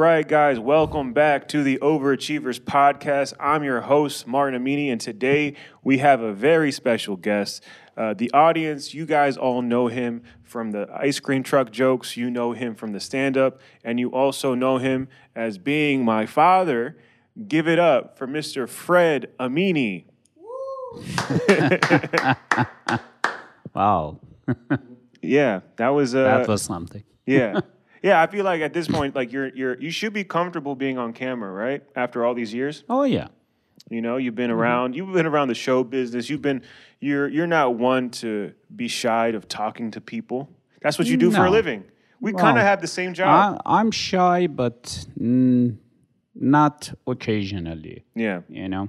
right, guys, welcome back to the Overachievers podcast. I'm your host, Martin Amini, and today we have a very special guest. Uh, the audience, you guys all know him from the ice cream truck jokes, you know him from the stand up, and you also know him as being my father. Give it up for Mr. Fred Amini. Wow, Yeah, that was uh, that was something. yeah. Yeah, I feel like at this point, like you're you're you should be comfortable being on camera, right? After all these years. Oh yeah, You know, you've been around. You've been around the show business. You've been. You're. You're not one to be shy of talking to people. That's what you do for a living. We kind of have the same job. I, I'm shy, but mm, not occasionally. yeah. You know,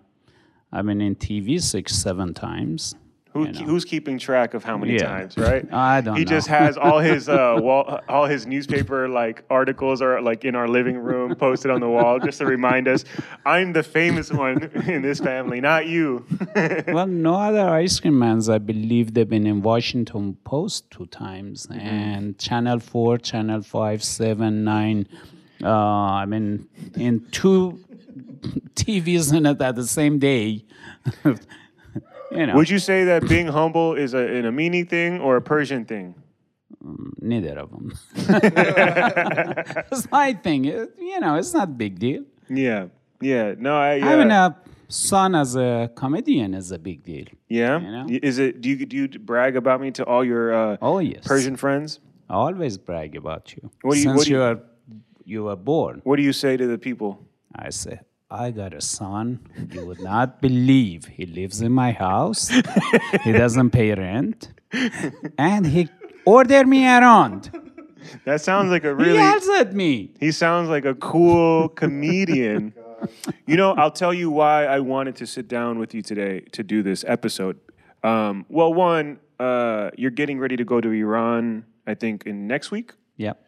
I've been in TV six, seven times. Who, you know. Who's keeping track of how many Yeah. times, right? I don't He just has all his uh, wall, all his newspaper like articles are like in our living room, posted on the wall, just to remind us, I'm the famous one in this family, not you. well, no other ice cream mans. I believe they've been in Washington Post two times, Mm-hmm. and Channel Four, Channel Five, Seven, Nine. Uh, I mean, in two TVs in it at the same day. You know, Would you say that being humble is a, an Amini thing or a Persian thing? neither of them. it's my thing. It- you know, it's not a big deal. Yeah, yeah. No, I. Having a son as a comedian is a big deal. yeah. you know? Is it? Do you do you brag about me to all your uh, Oh yes, Persian friends? I always brag about you. What do you- Since what do you- you are you were born, What do you say to the people? I say, I got a son. You would not believe he lives in my house. he doesn't pay rent, and he order me around. That sounds like a He really. yells at me. He sounds like a cool comedian. You know, I'll tell you why I wanted to sit down with you today to do this episode. Um, well, one, uh, you're getting ready to go to Iran, I think, in next week. Yep.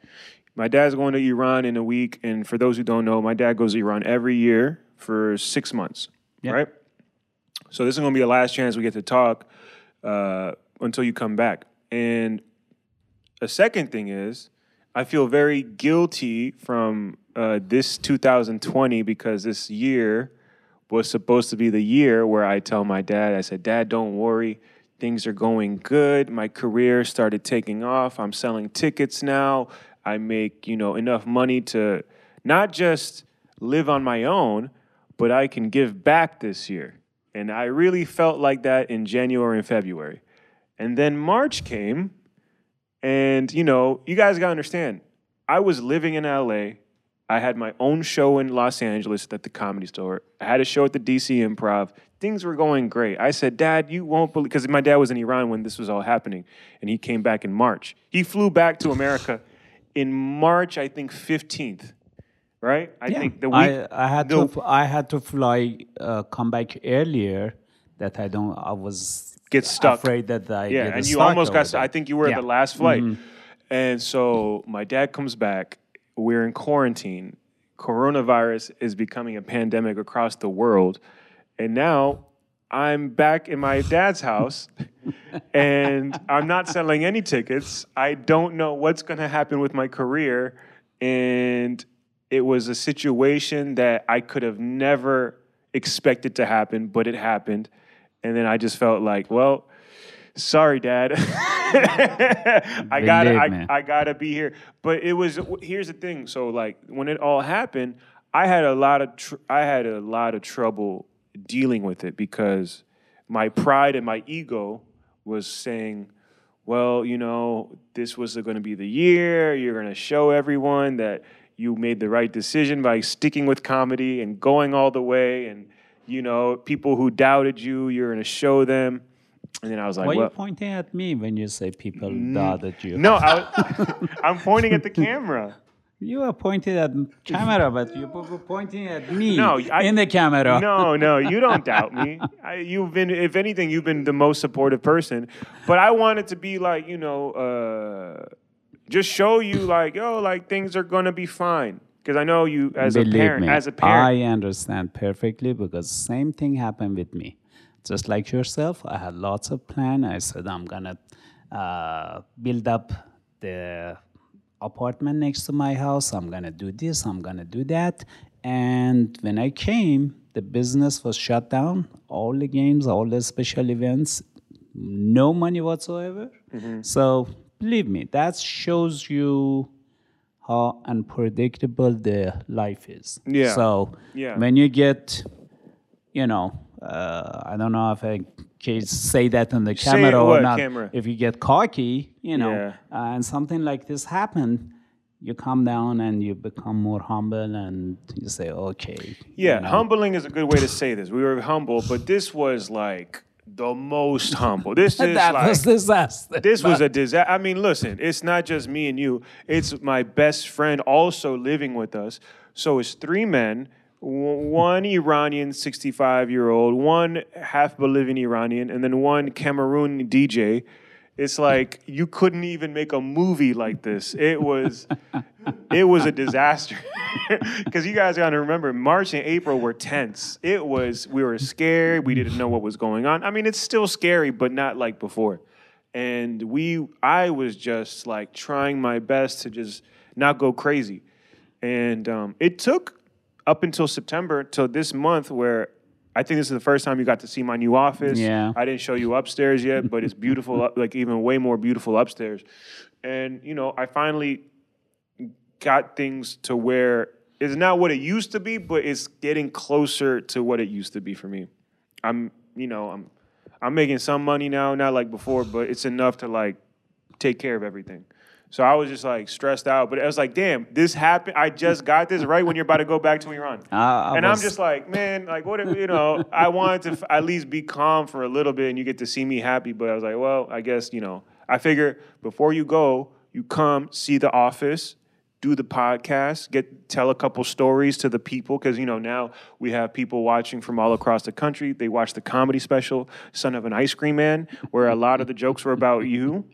My dad's going to Iran in a week, and for those who don't know, my dad goes to Iran every year for six months, Yeah. right? So this is going to be the last chance we get to talk uh, until you come back. And a second thing is, I feel very guilty from uh, this 2020 because this year was supposed to be the year where I tell my dad, I said, Dad, don't worry. Things are going good. My career started taking off. I'm selling tickets now. I make, you know, enough money to not just live on my own, but I can give back this year. And I really felt like that in January and February. And then March came, and you know, you guys gotta understand, I was living in LA. I had my own show in Los Angeles at the comedy store. I had a show at the DC Improv. Things were going great. I said, Dad, you won't believe, because my dad was in Iran when this was all happening, and he came back in March. He flew back to America in March, I think 15th, right? I think the week. I, I had the- to I had to fly uh, come back earlier. That I don't. I was Get stuck. Afraid that I Yeah, and you almost got. I think you were Yeah. at Mm-hmm. the last flight, and so my dad comes back. We're in quarantine. Coronavirus is becoming a pandemic across the world, and now I'm back in my dad's house, and I'm not selling any tickets. I don't know what's going to happen with my career, and it was a situation that I could have never expected to happen, but it happened. And then I just felt like, well, sorry, Dad. I gotta, I. I gotta be here. But it was. Here's the thing. So like when it all happened, I had a lot of, tr- I had a lot of trouble dealing with it because my pride and my ego was saying, well, you know, this was going to be the year. You're going to show everyone that you made the right decision by sticking with comedy and going all the way. And, you know, people who doubted you, you're going to show them. And then I was like, Why are you pointing at me when you say people doubted you? no, I, I'm pointing at the camera. You are pointing at camera, but you're pointing at me No, I- in the camera. No, no, you don't doubt me. I, you've been, if anything, you've been the most supportive person. But I wanted to be like, you know, uh, just show you like, yo, like things are gonna be fine. Because I know you as Believe a parent, me, as a parent. I understand perfectly because same thing happened with me. Just like yourself, I had lots of plan. I said I'm gonna uh, build up the apartment next to my house. I'm gonna do this. I'm gonna do that. And when I came, the business was shut down. All the games, all the special events, no money whatsoever. So believe me, that shows you how unpredictable the life is. Yeah. So Yeah. when you get, you know, uh, I don't know if I can say that on the Say camera or not. camera? If you get cocky, you know, Yeah. uh, and something like this happened, you come down and you become more humble and you say, okay. Yeah, you know. humbling is a good way to say this. We were humble, but this was like the most humble. This is that like was disaster. this was a disaster. I mean, listen, it's not just me and you. It's my best friend also living with us. So it's three men, one Iranian 65 year old, one half Bolivian Iranian, and then one Cameroon DJ. It's like you couldn't even make a movie like this. It was, it was a disaster. Because you guys got to remember, March and April were tense. It was we were scared. We didn't know what was going on. I mean, it's still scary, but not like before and we i was just like trying my best to just not go crazy and um, it took up until september till this month where i think this is the first time you got to see my new office. Yeah. i didn't show you upstairs yet but it's beautiful like even way more beautiful upstairs. And you know i finally got things to where it's not what it used to be but it's getting closer to what it used to be for me. I'm you know i'm i'm making some money now not like before but it's enough to like take care of everything so i was just like stressed out but i was like damn this happened i just got this right when you're about to go back to iran I- I and i'm just like man like what if, you know i wanted to f- at least be calm for a little bit and you get to see me happy but i was like well i guess you know i figure before you go you come see the office do the podcast, get tell a couple stories to the people because you know now we have people watching from all across the country. They watch the comedy special "Son of an Ice Cream Man," where a lot of the jokes were about you,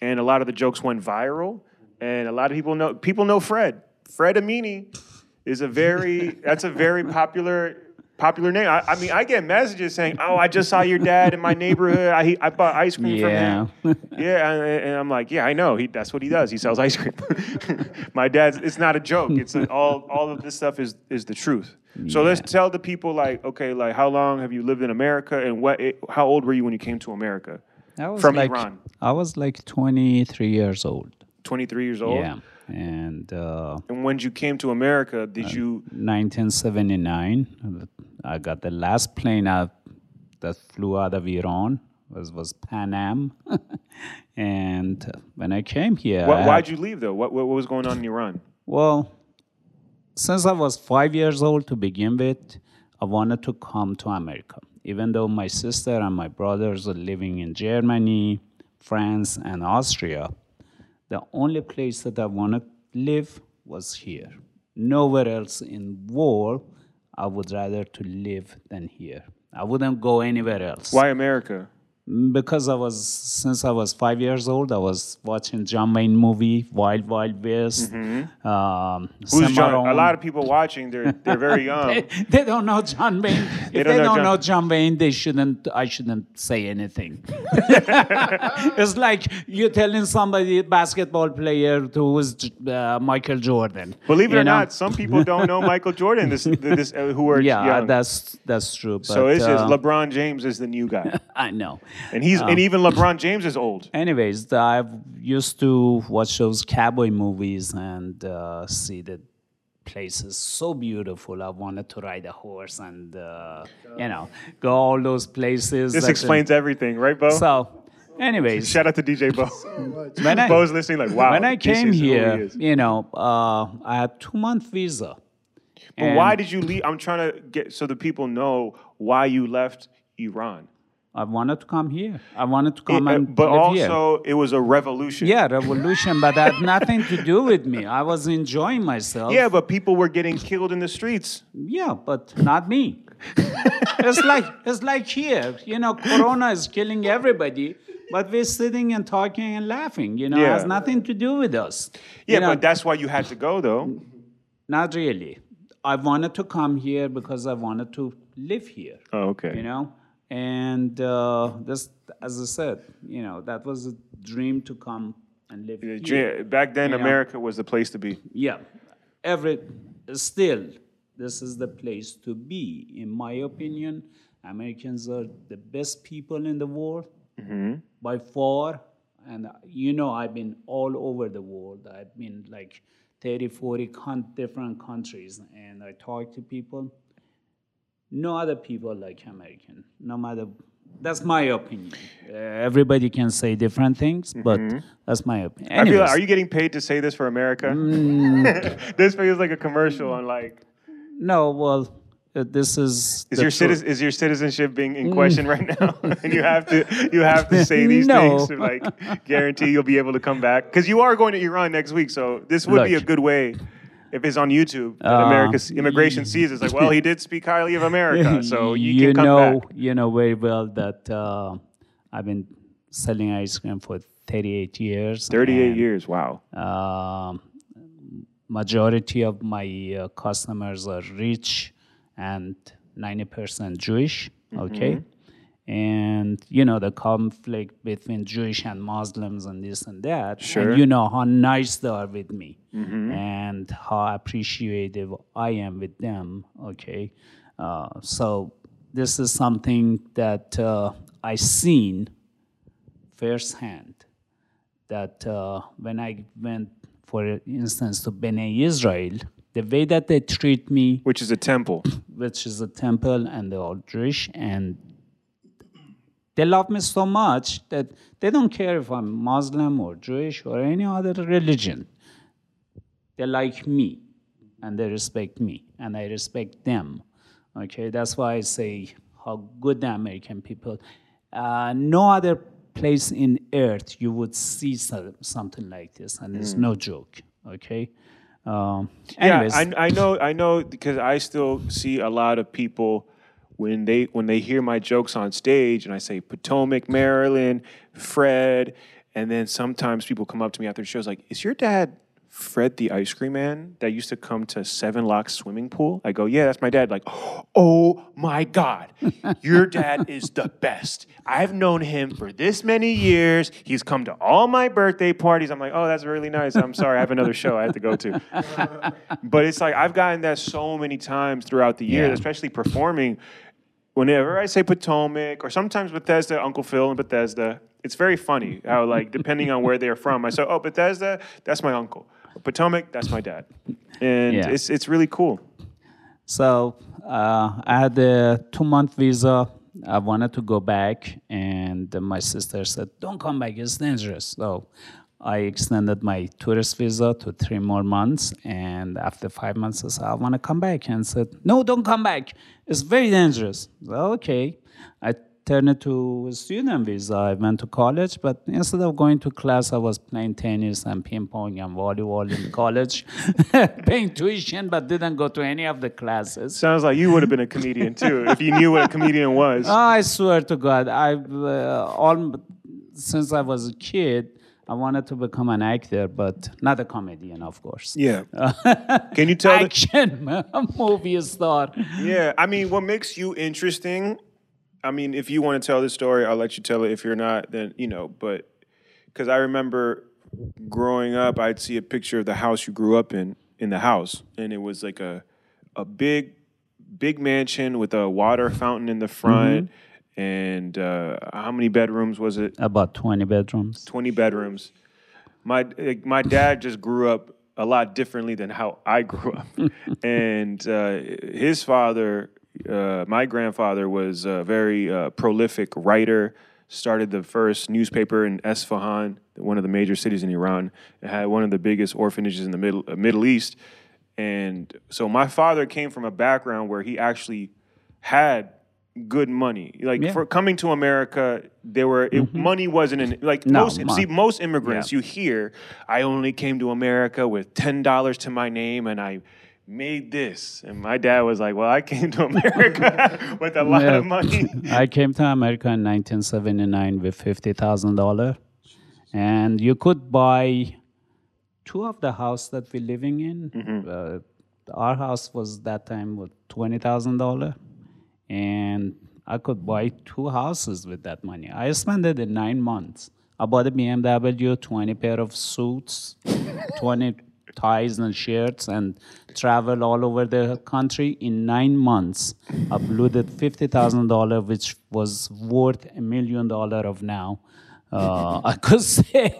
and a lot of the jokes went viral, and a lot of people know people know Fred. Fred Amini is a very that's a very popular popular name. I, I mean, I get messages saying, "Oh, I just saw your dad in my neighborhood. I I bought ice cream Yeah. from him." Yeah, and, and I'm like, yeah, I know. He that's what he does. He sells ice cream. My dad's. It's not a joke. It's a, all all of this stuff is is the truth. So let's tell the people like, okay, like how long have you lived in America, and what? How old were you when you came to America? I was from like, Iran. I was like 23 years old. 23 years old. Yeah. And uh, And when you came to America, did you? 1979, I got the last plane out that flew out of Iran was was Pan Am, and when I came here, why'd you leave though? What what was going on in Iran? well, since I was five years old to begin with, I wanted to come to America. Even though my sister and my brothers are living in Germany, France, and Austria, the only place that I want to live was here. Nowhere else in world I would rather to live than here. I wouldn't go anywhere else. Why America? Because I was since I was five years old, I was watching John Wayne movie Wild Wild West. Um, Who's John? A lot of people watching. They're they're very young. they, they don't know John Wayne. If they don't don't, know John- know John Wayne, they shouldn't. I shouldn't say anything. it's like you're telling somebody basketball player who is uh, Michael Jordan. Believe it or know? not, some people don't know Michael Jordan. This this uh, who are Yeah, young. that's that's true. But, so it's just uh, LeBron James is the new guy, I know. And he's and even LeBron James is old. Anyways, I used to watch those cowboy movies and uh, see the places so beautiful. I wanted to ride a horse and uh, you know go all those places. This that- explains everything, right, Bo? So, anyways, Shout out to DJ Bo. when I Bo's listening, like, wow. when I this came is who he here, is. you know, uh, I had two month visa. But why did you leave? I'm trying to get so the people know why you left Iran. I wanted to come here. I wanted to come Uh, and but live here. also, it was a revolution. Yeah, revolution, but that had nothing to do with me. I was enjoying myself. Yeah, but people were getting killed in the streets. Yeah, but not me. it's like it's like here, you know, Corona is killing everybody, but we're sitting and talking and laughing. You know, it has nothing to do with us. Yeah, You know, but that's why you had to go, though. not really. I wanted to come here because I wanted to live here. Oh, okay. You know, and uh, this, as I said, you know, that was a dream to come and live The here. dream- Back then, You know. America was the place to be. Yeah, every still, this is the place to be. In my opinion, Americans are the best people in the world by far. And uh, you know, I've been all over the world. I've been like 30, 40 con- different countries, and I talk to people. No other people like American. No matter. That's my opinion. Uh, everybody can say different things, but that's my opinion. Anyways. like, are you getting paid to say this for America? Mm. this feels like a commercial on like. No, well, uh, this is. Is your citizen, is your citizenship being in question right now? and you have to you have to say these No. things to like guarantee you'll be able to come back because you are going to Iran next week. So this would be a good way if it's on YouTube. That Uh, America's immigration sees it's like, well, he did speak highly of America, so you, you can come know, back. you know very well that uh, I've been selling ice cream for 38 years. Thirty-eight and, years. Wow. Um, majority of my uh, customers are rich and 90% Jewish. Mm-hmm. Okay. And you know the conflict between Jewish and Muslims and this and that. Sure. And you know how nice they are with me Mm-hmm. and how appreciative I am with them. Okay. Uh, so this is something that uh, I seen firsthand that uh, when I went, for instance, to Bnei Israel, the way that they treat me, Which is a temple. which is a temple and they're all Jewish, and they love me so much that they don't care if I'm Muslim or Jewish or any other religion. They like me and they respect me and I respect them. Okay, that's why I say how good the American people. Uh, no other place in earth you would see so, something like this, and it's no joke. Okay. Um, anyways, Yeah, I, I know. I know because I still see a lot of people when they when they hear my jokes on stage, and I say Potomac, Maryland, Fred, and then sometimes people come up to me after shows like, "Is your dad Fred the ice cream man that used to come to Seven Locks swimming pool?" I go, "Yeah, that's my dad." Like, oh my god, your dad is the best. I've known him for this many years. He's come to all my birthday parties. I'm like, oh, that's really nice. I'm sorry, I have another show I have to go to. But it's like I've gotten that so many times throughout the year, Yeah. especially performing. Whenever I say Potomac or sometimes Bethesda, Uncle Phil and Bethesda, it's very funny how like depending on where they're from, I say, oh Bethesda, that's my uncle. Potomac, that's my dad, and Yeah. it's it's really cool. So uh, I had a two month visa. I wanted to go back, and my sister said, "Don't come back; it's dangerous." So I extended my tourist visa to three more months, and after five months, I said, "I want to come back," and said, "No, don't come back. It's very dangerous." Well, okay, I turned it to a student visa. I went to college, but instead of going to class, I was playing tennis and ping pong and volleyball in college, paying tuition, but didn't go to any of the classes. Sounds like you would have been a comedian too if you knew what a comedian was. I swear to God, I've uh, all since I was a kid, I wanted to become an actor, but not a comedian, of course. Yeah. Can you tell? The, Action movie star. yeah. I mean, what makes you interesting? I mean, if you want to tell the story, I'll let you tell it. If you're not, then you know. But because I remember growing up, I'd see a picture of the house you grew up in in the house, and it was like a a big big mansion with a water fountain in the front. Mm-hmm. And uh, how many bedrooms was it? About 20 bedrooms. 20 bedrooms. My my dad just grew up a lot differently than how I grew up, and uh, his father, uh, my grandfather, was a very uh, prolific writer. Started the first newspaper in Esfahan, one of the major cities in Iran. It had one of the biggest orphanages in the Middle uh, Middle East, and so my father came from a background where he actually had good money. Like Yeah. for coming to America, there were it, money wasn't in like No, most mon- see most immigrants you hear. I only came to America with ten dollars to my name and I made this. And my dad was like, "Well, I came to America with a lot Yeah. of money." I came to America in 1979 with $50,000. And you could buy two of the house that we're living in. Uh, our house was that time with $20,000. And I could buy two houses with that money. I spent it in nine months. I bought a BMW, 20 pair of suits, 20 ties and shirts, and traveled all over the country. In nine months, I bloated $50,000, which was worth a million dollar of now. Uh, I could say,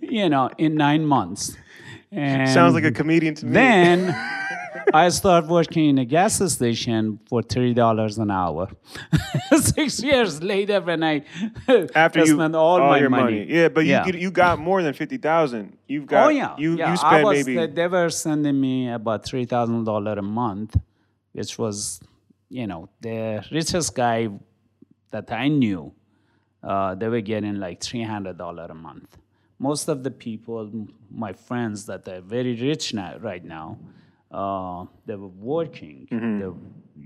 you know, in nine months. And Sounds like a comedian to me. then I started working in a gas station for three dollars an hour. Six years later, when I after you spent all, my your money. Yeah, but you Yeah. you got more than fifty thousand. You've got oh yeah, you yeah. you I was, maybe They were sending me about three thousand dollar a month, which was, you know, the richest guy that I knew. Uh, they were getting like three hundred dollar a month. Most of the people, my friends that are very rich now, right now, uh, they were working. They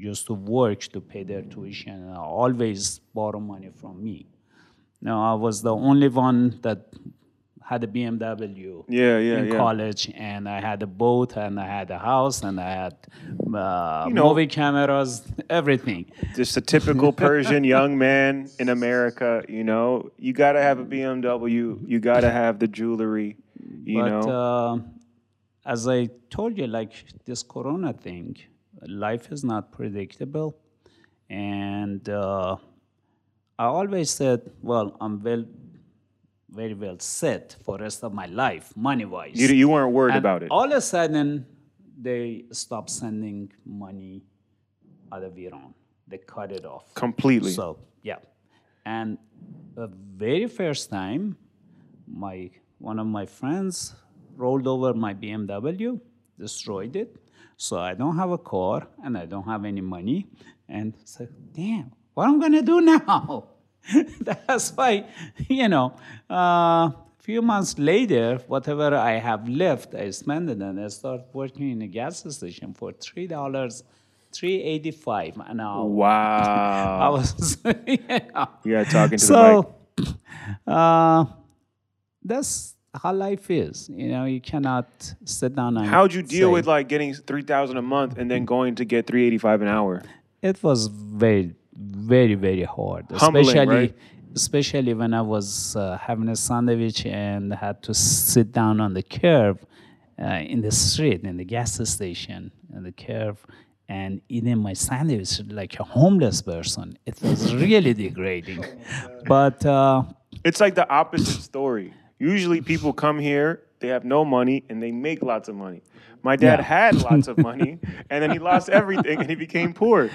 used to work to pay their tuition and always borrow money from me. Now I was the only one that had a BMW yeah yeah in yeah. college, and I had a boat, and I had a house, and I had uh, You know- movie cameras, everything. Just a typical Persian young man in America. You know, you got to have a BMW. You got to have the jewelry. You but know, uh, as I told you, like this Corona thing, life is not predictable, and uh, I always said, well, I'm well, very well set for rest of my life, money wise. you you weren't worried And about it. All of a sudden, they stopped sending money out of Iran. They cut it off. Completely. So yeah, and the very first time, my one of my friends rolled over my BMW, destroyed it. So I don't have a car and I don't have any money, and said, "Damn, what am I gonna do now?" That's why, you know. A few months later, whatever I have left, I spend it, and I start working in a gas station for three dollars, three eighty-five an hour. Wow. I was, you know. yeah, talking to the mic. So, uh, that's how life is. You know, you cannot sit down and. How'd you deal say- with like getting three thousand a month and then going to get three eighty five an hour? It was very, very, very hard. Humbling, especially, right? especially when I was uh, having a sandwich and had to sit down on the curb uh, in the street, in the gas station, in the curb, and eating my sandwich like a homeless person. It was really degrading. But uh, It's like the opposite story. Usually people come here, they have no money, and they make lots of money. My dad Yeah. had lots of money, and then he lost everything, and he became poor.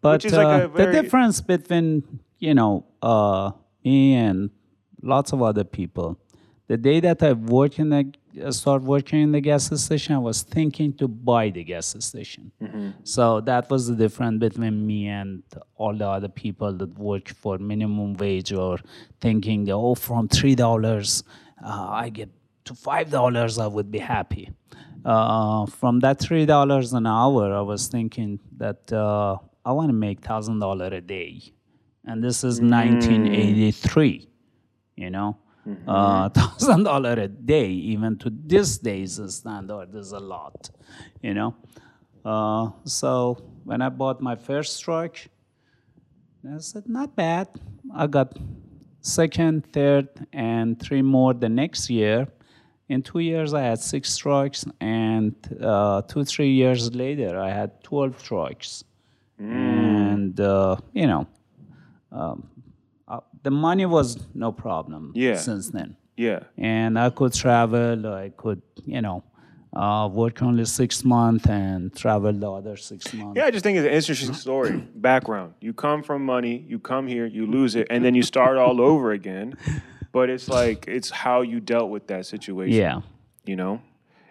But like uh, a very the difference between you know uh, me and lots of other people, the day that I work in the start working in the gas station, I was thinking to buy the gas station. Mm-hmm. So that was the difference between me and all the other people that work for minimum wage or thinking, oh, from three dollars, uh, I get to five dollars, I would be happy. Uh, from that three dollars an hour, I was thinking that uh, I want to make thousand dollar a day, and this is 1983. You know, uh, thousand dollar a day, even to this day's standard, is a lot. You know, uh, so when I bought my first truck, I said not bad. I got second, third, and three more the next year. In two years, I had six trucks, and uh, two, three years later, I had 12 trucks. And, uh, you know, um, uh, the money was no problem Yeah. since then. Yeah. And I could travel, I could, you know, uh, work only six months and travel the other six months. Yeah, I just think it's an interesting story. Background. You come from money, you come here, you lose it, and then you start all over again. But it's like it's how you dealt with that situation. Yeah. you know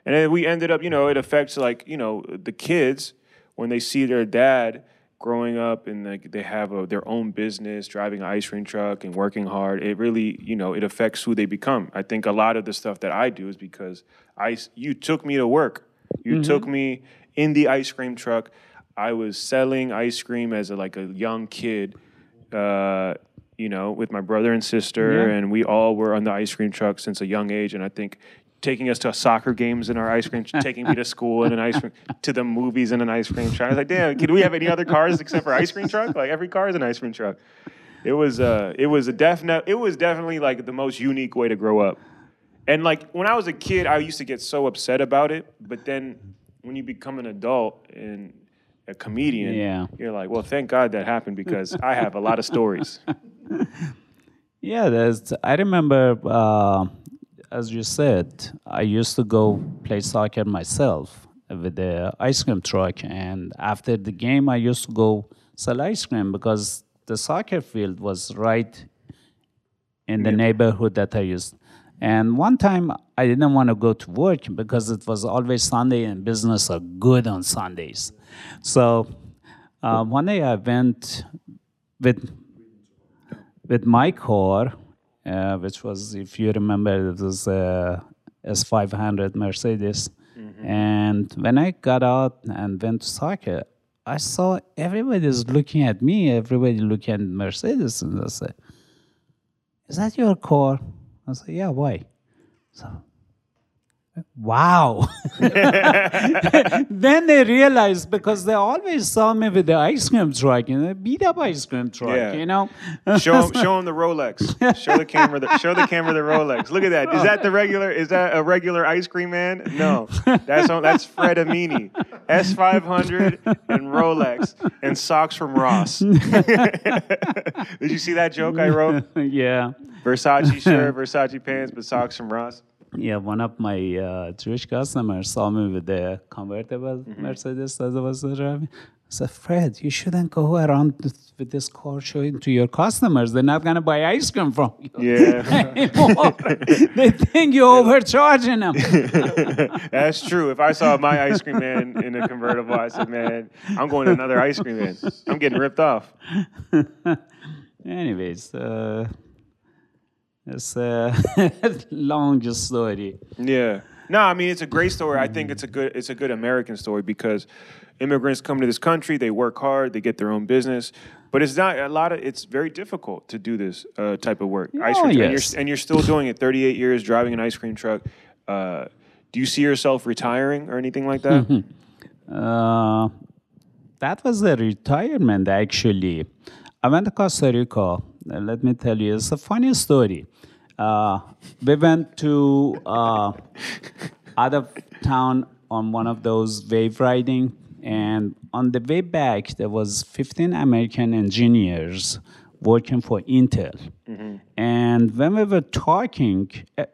and then we ended up you know it affects like you know the kids when they see their dad growing up and like they have a, their own business driving an ice cream truck and working hard it really you know it affects who they become i think a lot of the stuff that i do is because i you took me to work you took me in the ice cream truck i was selling ice cream as a, like a young kid uh, you know, with my brother and sister, Yeah. and we all were on the ice cream truck since a young age. And I think taking us to soccer games in our ice cream, taking me to school in an ice cream, to the movies in an ice cream truck. I was like, damn, can we have any other cars except for ice cream truck? Like every car is an ice cream truck. it was uh it was a definite it was definitely like the most unique way to grow up. And like when I was a kid, I used to get so upset about it, but then when you become an adult and a comedian, Yeah. you're like, well, thank God that happened because I have a lot of stories. Yeah, there's. I remember, uh, as you said, I used to go play soccer myself with the ice cream truck, and after the game, I used to go sell ice cream because the soccer field was right in the neighborhood that I used. And one time, I didn't want to go to work because it was always Sunday, and business are good on Sundays. So uh, one day, I went with with my car, uh, which was, if you remember, it was a S500 Mercedes. And when I got out and went to soccer, I saw everybody's looking at me, everybody looking at Mercedes, and I said, "Is that your car?" I said, "Yeah, why?" So, wow. then they realized because they always saw me with the ice cream truck, you know, beat up ice cream truck, Yeah. you know. Show him, show him the Rolex. Show the camera. The, show the camera the Rolex. Look at that. Is that the regular? Is that a regular ice cream man? No, that's on, that's Fred Amini, S five hundred and Rolex and socks from Ross. Did you see that joke I wrote? yeah. Versace shirt, Versace pants, but socks from Ross. Yeah, one of my uh, Jewish customers saw me with the convertible Mm-hmm. Mercedes that I was driving. I said, Fred, you shouldn't go around with, with this car showing to your customers. They're not going to buy ice cream from you Yeah, anymore. they think you're overcharging them. that's true. If I saw my ice cream man in a convertible, I said, "Man, I'm going to another ice cream man. I'm getting ripped off." Anyways, uh, it's a long story. Yeah. No, I mean it's a great story. I think it's a good it's a good American story because immigrants come to this country, they work hard, they get their own business, but it's not a lot of it's very difficult to do this uh, type of work. Ice Oh, cream, and, you're, and you're still doing it. 38 years driving an ice cream truck. Uh, do you see yourself retiring or anything like that? Uh, that was the retirement, actually. I went to Costa Rica. Let me tell you, it's a funny story. Uh, we went to uh, out of town on one of those wave riding, and on the way back, there was 15 American engineers working for Intel. And when we were talking, uh,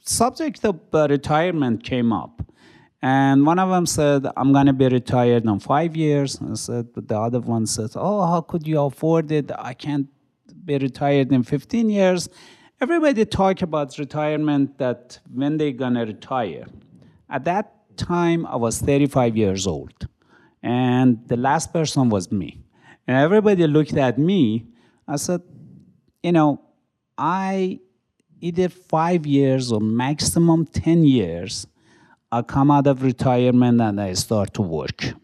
subject of uh, retirement came up. And one of them said, I'm going to be retired in five years. I said, but the other one said, Oh, how could you afford it? I can't be retired in 15 years. Everybody talk about retirement that when they're to retire. At that time, I was 35 years old. And the last person was me. And everybody looked at me. I said, you know, I either five years or maximum 10 years, I come out of retirement and I start to work.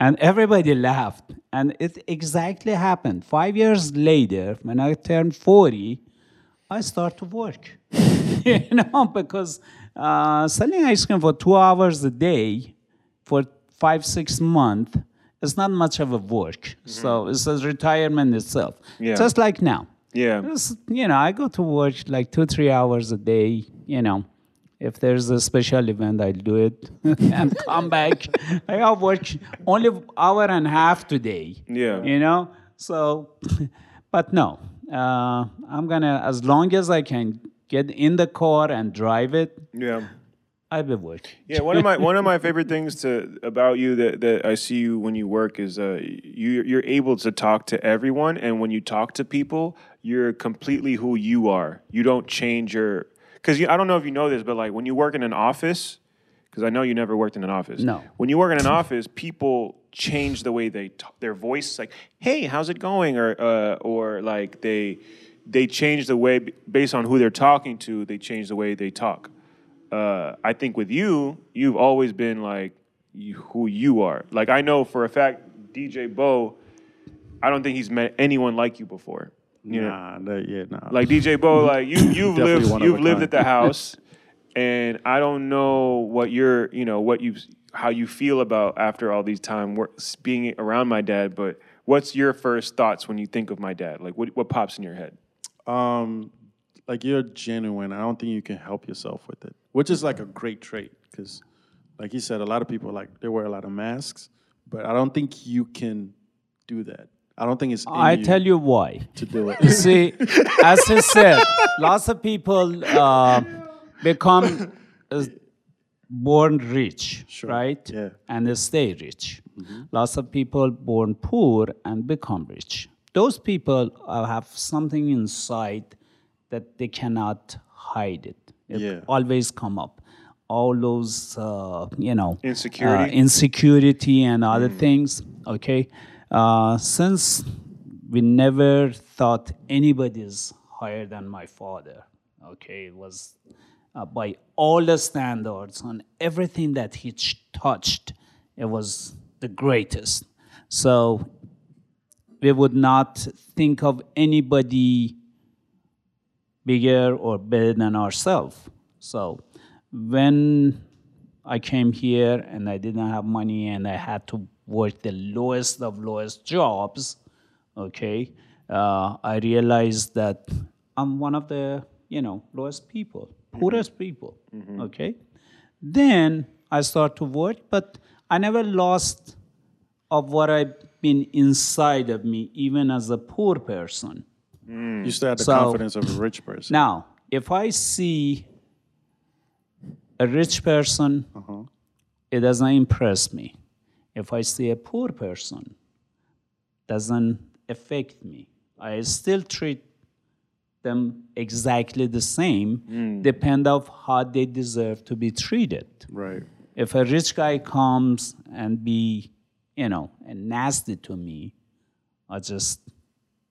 And everybody laughed. And it exactly happened. Five years later, when I turned 40, I start to work. you know, because uh, selling ice cream for two hours a day for five, six months is not much of a work. So it's a retirement itself. Yeah. Just like now. Yeah. It's, you know, I go to work like two, three hours a day, you know. If there's a special event, I'll do it and come back. I have work only hour and a half today. Yeah. You know? So, but no, uh, I'm gonna, as long as I can get in the car and drive it, Yeah. I will work. Yeah, one of my one of my favorite things to about you that, that I see you when you work is uh you you're able to talk to everyone and when you talk to people, you're completely who you are. You don't change your cuz I don't know if you know this but like when you work in an office cuz I know you never worked in an office. No. When you work in an office, people change the way they talk, their voice like, "Hey, how's it going?" or uh or like they they change the way based on who they're talking to, they change the way they talk uh, I think with you, you've always been like you, who you are. Like I know for a fact, DJ Bo, I don't think he's met anyone like you before. You know, Nah, that, yeah, nah. like DJ Bo, like you you've lived you've lived kind. at the house, and I don't know what you're you know what you how you feel about after all these time being around my dad, but what's your first thoughts when you think of my dad? Like, what what pops in your head? Um, like you're genuine. I don't think you can help yourself with it, which is like a great trait because, like he said, a lot of people like they wear a lot of masks, but I don't think you can do that. I don't think it's. I tell you why. to do it. You see, as he said, lots of people uh, become uh, born rich, Sure, right? yeah. And they stay rich. Lots of people born poor and become rich. Those people uh, have something inside that they cannot hide it. It Yeah. always come up. All those, uh, you know, Insecurity? uh, insecurity and other things. Okay, uh, since we never thought anybody is higher than my father. Okay, it was uh, by all the standards on everything that he ch- touched, it was the greatest. So we would not think of anybody bigger or better than ourselves. So when I came here and I didn't have money and I had to work the lowest of lowest jobs, okay, uh, I realized that I'm one of the you know lowest people, mm-hmm. poorest people, mm-hmm. okay. Then I start to work, but I never lost of what I've been inside of me, even as a poor person. Mm. You still have the So- confidence of a rich person. Now, if I see a rich person, uh-huh. it doesn't impress me. If I see a poor person, doesn't affect me. I still treat them exactly the same, hmm. depend of how they deserve to be treated. right. If a rich guy comes and be, you know, and nasty to me, I just,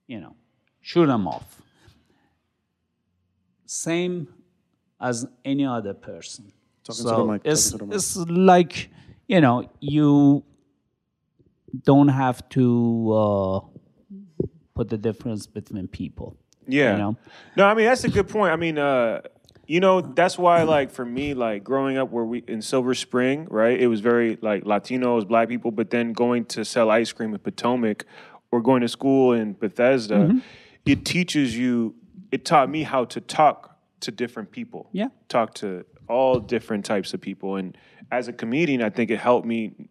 you know, shoot him off. Same as any other person. Talking to the so it's to the mic. it's like, you know, you don't have to uh, put the difference between people. Yeah. You know? No, I mean that's a good point. I mean, uh, you know, that's why like for me, like growing up where we in Silver Spring, right? It was very like Latinos, black people, but then going to sell ice cream in Potomac or going to school in Bethesda, Mm-hmm. it teaches you it taught me how to talk to different people. Yeah. Talk to all different types of people. And as a comedian, I think it helped me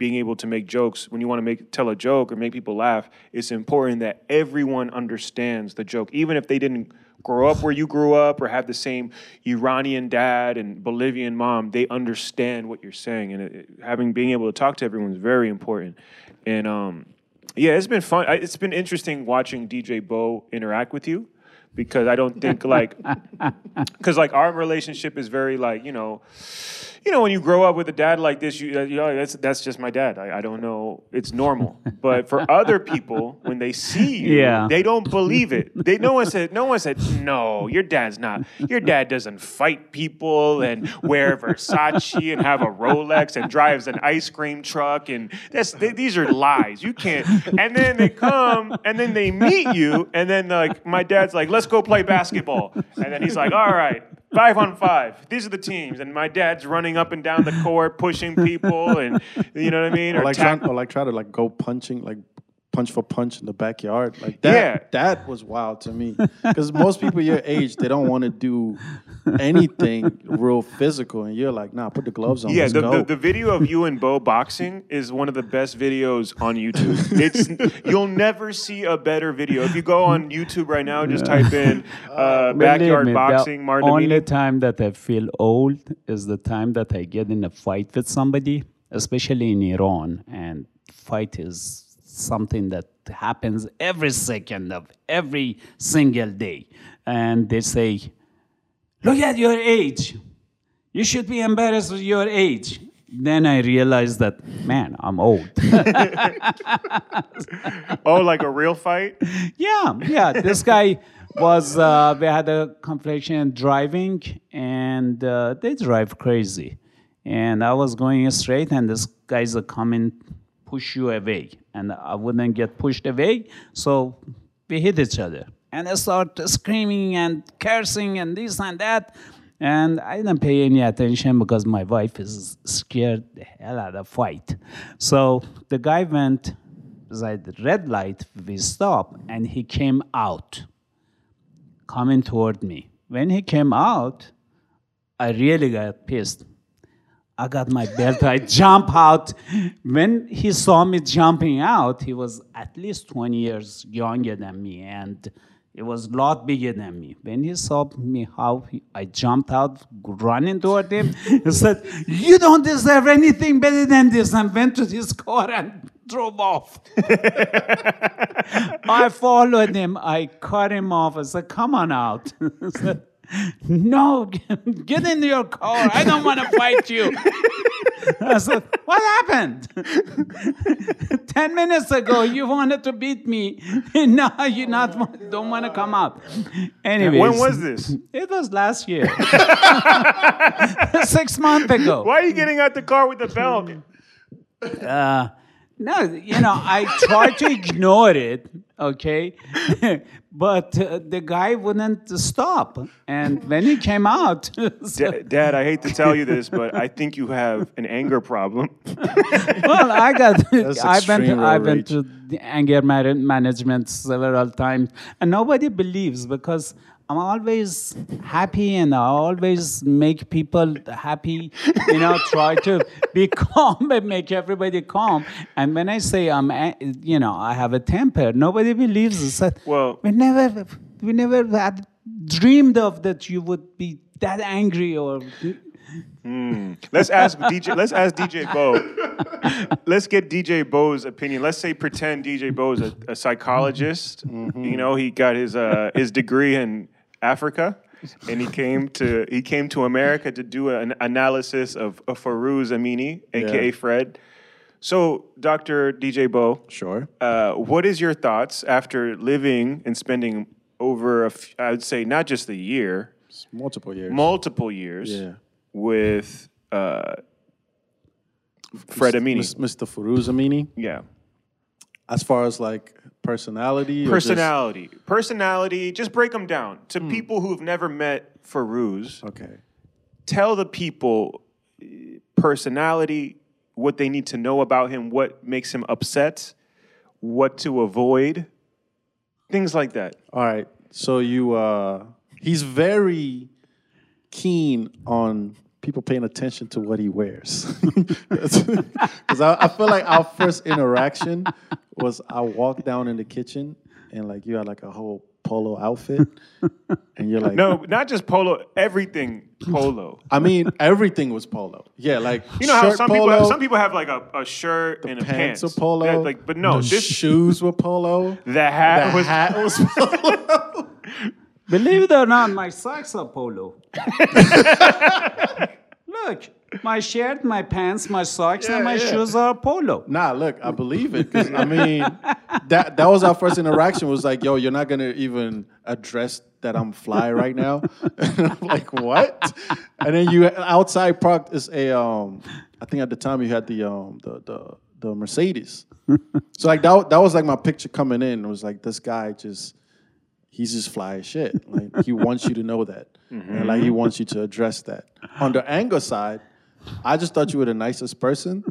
being able to make jokes when you want to make tell a joke or make people laugh it's important that everyone understands the joke. Even if they didn't grow up where you grew up or have the same iranian dad and bolivian mom they understand what you're saying. And it, having being able to talk to everyone is very important. And um, yeah it's been fun. I- it's been interesting watching dj bo interact with you because i don't think like because like our relationship is very like you know you know when you grow up with a dad like this you, uh, you know that's that's just my dad. I, I don't know. It's normal. But for other people when they see you Yeah. they don't believe it. They no one said no one said no your dad's not your dad doesn't fight people and wear Versace and have a Rolex and drives an ice cream truck and that's they, these are lies. You can't and then they come and then they meet you and then like my dad's like let's go play basketball. And then he's like all right five on five. These are the teams and my dad's running up and down the court pushing people and you know what I mean Or like tack- trying, or like try to like go punching, like punch for punch in the backyard. Like that. Yeah. That was wild to me because most people your age they don't want to do anything real physical, and you're like, nah, put the gloves on. Yeah, let's the, go. the, the video of you and Bo boxing is one of the best videos on YouTube. It's you'll never see a better video. If you go on YouTube right now, just type in uh, Believe backyard me, boxing The Martin only Amini. time that I feel old is the time that I get in a fight with somebody, especially in Iran. And fight is something that happens every second of every single day. And they say, Look at your age. You should be embarrassed with your age. Then I realized that, man, I'm old. Oh, like a real fight? Yeah, yeah. This guy was. Uh, we had a confliction driving, and uh, they drive crazy. And I was going straight, and this guy's coming, push you away, and I wouldn't get pushed away, so we hit each other. And I start screaming and cursing and this and that. And I didn't pay any attention because my wife is scared the hell out of fight. So the guy went the red light, we stop, and he came out, coming toward me. When he came out, I really got pissed. I got my belt. I jump out. When he saw me jumping out, he was at least 20 years younger than me, and it was a lot bigger than me. When he saw me how he, I jumped out, running toward him, he said, "You don't deserve anything better than this," and went to his car and drove off. I followed him. I cut him off. I said, "Come on out." No, get in your car. I don't want to fight you. I said, What happened? 10 minutes ago, you wanted to beat me. now you not don't want to come out. Anyways, When was this? It was last year. Six months ago. Why are you getting out the car with the belt? Uh, no, you know, I tried to ignore it, okay? but uh, the guy wouldn't stop. And when he came out, so- Da- Dad, I hate to tell you this, but I think you have an anger problem. well, I got. That's I've been. To, I've been to the anger management several times, and nobody believes because I'm always happy and I always make people happy. You know, try to be calm and make everybody calm. And when I say I'm, you know, I have a temper, nobody believes it. So Well- we never, we never had dreamed of that you would be that angry or. Let's ask DJ. Let's ask DJ Bo. Let's get DJ Bo's opinion. Let's say pretend DJ Bo is a, a psychologist. You know, he got his uh, his degree in Africa, and he came to he came to America to do an analysis of, of Farouz Amini, aka Yeah. Fred. So, Dr. DJ Bo, Sure. uh, what is your thoughts after living and spending over, a f- I would say, not just a year, It's multiple years. multiple years Yeah. with uh, Fred Amini. Mr. Farouz Amini. yeah. As far as like personality, or just- Personality. Personality, just break them down. To people who've never met Farouz, okay. tell the people uh, personality, what they need to know about him, what makes him upset, what to avoid, things like that. All right. So you, uh, he's very keen on people paying attention to what he wears. Because I, I feel like our first interaction was I walked down in the kitchen and like you had like a whole polo outfit, and you're like, No, not just polo, everything polo. I mean, everything was polo. Yeah, like You know how some polo, people some people have like a, a shirt and a pants pants. polo. Yeah, like, but no, the this shoes were polo. the hat The was hat was polo. Believe it or not, my socks are polo. Look, my shirt, my pants, my socks, and my yeah. shoes are polo. Nah, look, I believe it. I mean, that that was our first interaction. Was like, yo, you're not gonna even address that I'm fly right now. and I'm like, what? And then you outside parked is a um. I think at the time you had the um the the the Mercedes. so like that that was like my picture coming in. It was like this guy just he's just fly as shit. Like he wants you to know that, and like he wants you to address that. On the anger side, I just thought you were the nicest person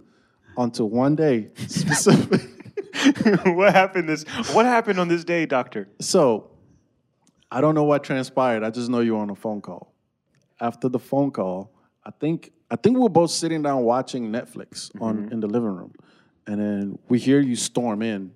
until one day what happened this what happened on this day, doctor? so I don't know what transpired. I just know you were on a phone call. After the phone call, I think I think we were both sitting down watching Netflix on mm-hmm. in the living room, and then we hear you storm in.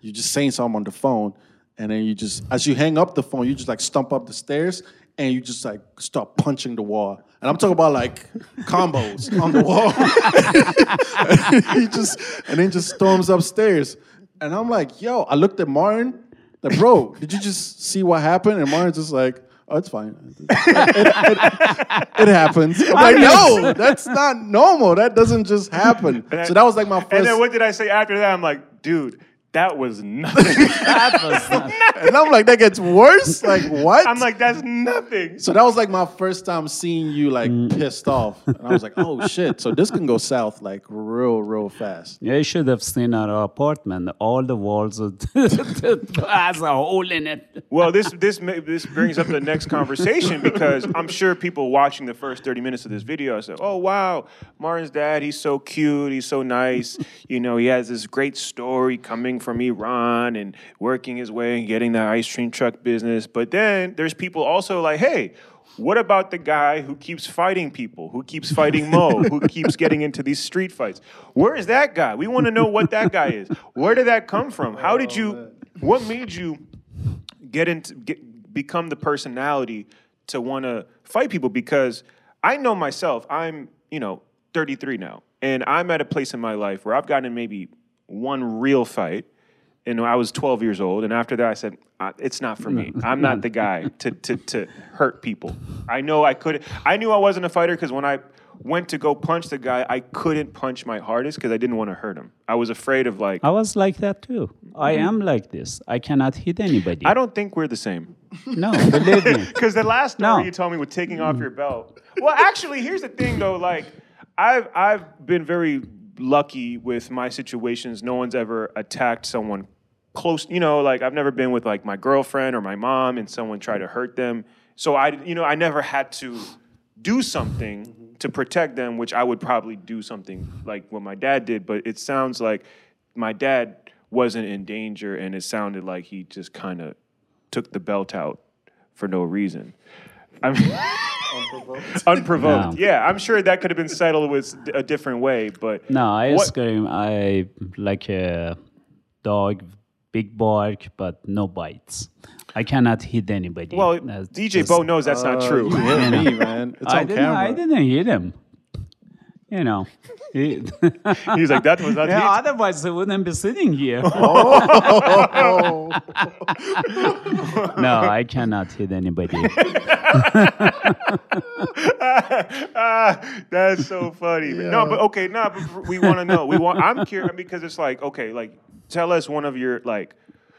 You're just saying something on the phone, and then you just as you hang up the phone, you just like stump up the stairs and you just like start punching the wall. And I'm talking about like combos on the wall. he just and then just storms upstairs. And I'm like, yo, I looked at Martin, like, bro, did you just see what happened? And Martin's just like, oh, it's fine. It, it- it- it happens. I'm like, no, that's not normal. That doesn't just happen. So that was like my first. And then what did I say after that? I'm like, dude, that was nothing. That was not- and I'm like, that gets worse? Like, what? I'm like, that's nothing. So that was like my first time seeing you like mm. pissed off. And I was like, oh shit. So this can go south like real, real fast. Yeah, you should have seen our apartment. All the walls are- has a hole in it. Well, this this this brings up the next conversation because I'm sure people watching the first 30 minutes of this video say, "Oh wow, Martin's dad, he's so cute, he's so nice. You know, he has this great story coming from Iran and working his way and getting that ice cream truck business. But then there's people also like, hey, what about the guy who keeps fighting people, who keeps fighting Mo, who keeps getting into these street fights? Where is that guy? We want to know what that guy is. Where did that come from? How did you? Oh, what made you get into get, become the personality to want to fight people? Because I know myself. I'm you know 33 now, and I'm at a place in my life where I've gotten maybe one real fight and I was 12 years old. And after that, I said, "Uh, "It's not for me. I'm not the guy to to to hurt people. I know I could. I knew I wasn't a fighter because when I went to go punch the guy, I couldn't punch my hardest because I didn't want to hurt him. I was afraid of like. I was like that too. I am like this. I cannot hit anybody. Mm-hmm. I don't think we're the same. no, believe me. Because the last story No. you told me with taking off your belt. Well, actually, here's the thing though. Like, I've I've been very lucky with my situations. No one's ever attacked someone close. You know, like I've never been with like my girlfriend or my mom and someone tried to hurt them. So I, you know, I never had to do something to protect them, which I would probably do something like what my dad did. But it sounds like my dad wasn't in danger, and it sounded like he just kind of took the belt out for no reason. I mean, unprovoked. No. Yeah, I'm sure that could have been settled with a different way, but No, I What- scream. I like a dog, big bark, but no bites. I cannot hit anybody. well, That's DJ just- Bo knows that's not Uh, true. You hit me, man. It's I on didn't. I didn't hit him. You know. He- He's like, that was not yeah, heat. otherwise, I wouldn't be sitting here. Oh, no, I cannot hit anybody. ah, that's so funny. No, but okay, no, but we want to know. We want. I'm curious because it's like, okay, like tell us one of your like,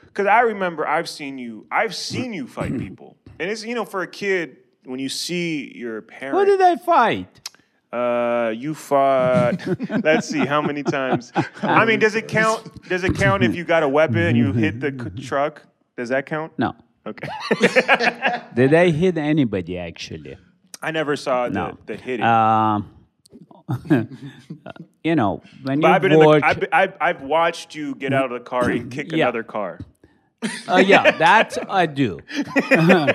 because I remember I've seen you. I've seen you fight people, and it's you know for a kid when you see your parents Who parent. did I fight? Uh, you fought. let's see how many times. I mean, does it count? Does it count if you got a weapon and you hit the c- truck? Does that count? No. Okay. Did I hit anybody actually? I never saw the, No. the hitting. Um, you know, when but you I've work, the, I've, I've, I've watched you get out of the car and kick Yeah. another car. uh, yeah, that I do. I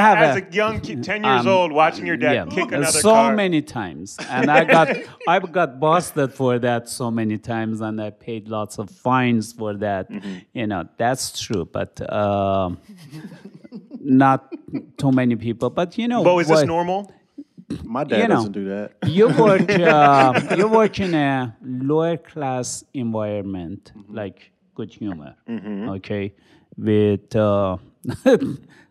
have As a, a young kid, ten years um, old, watching your dad yeah, kick another so car. many times, and I got I got busted for that so many times, and I paid lots of fines for that. Mm-hmm. You know, that's true, but uh, not too many people. But you know, Bo, is this normal? My dad You know. doesn't do that. you work uh, you work in a lower class environment like good humor okay with uh,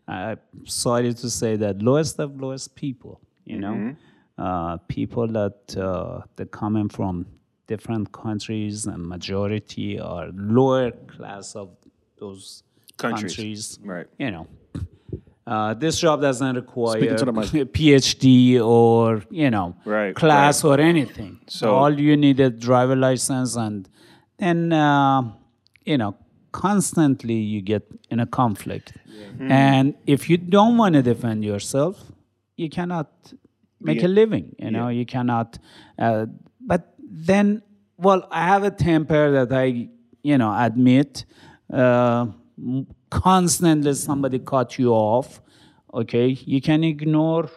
i'm sorry to say that lowest of lowest people you know uh, people that uh, they coming from different countries and majority are lower class of those Countries. countries Right. you know uh, this job doesn't require Speaking to the mic. PhD or you know Right, class or anything. So- all you need is driver license, and then uh, you know constantly you get in a conflict. And if you don't want to defend yourself, you cannot make a living. You know you cannot. Uh, but then, well, I have a temper that I you know admit. Constantly somebody cut you off okay you can ignore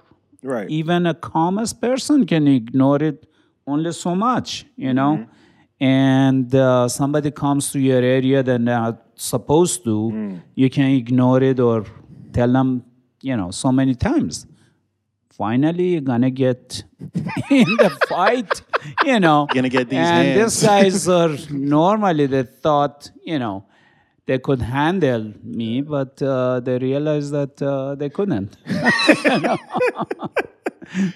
Right. even a calmest person can ignore it only so much you know? And uh, somebody comes to your area that they're not supposed to you can ignore it or tell them you know so many times. Finally you're gonna get in the fight you know? You're Gonna get these and hands. these guys are normally they thought you know they could handle me, but uh, they realized that uh, they couldn't.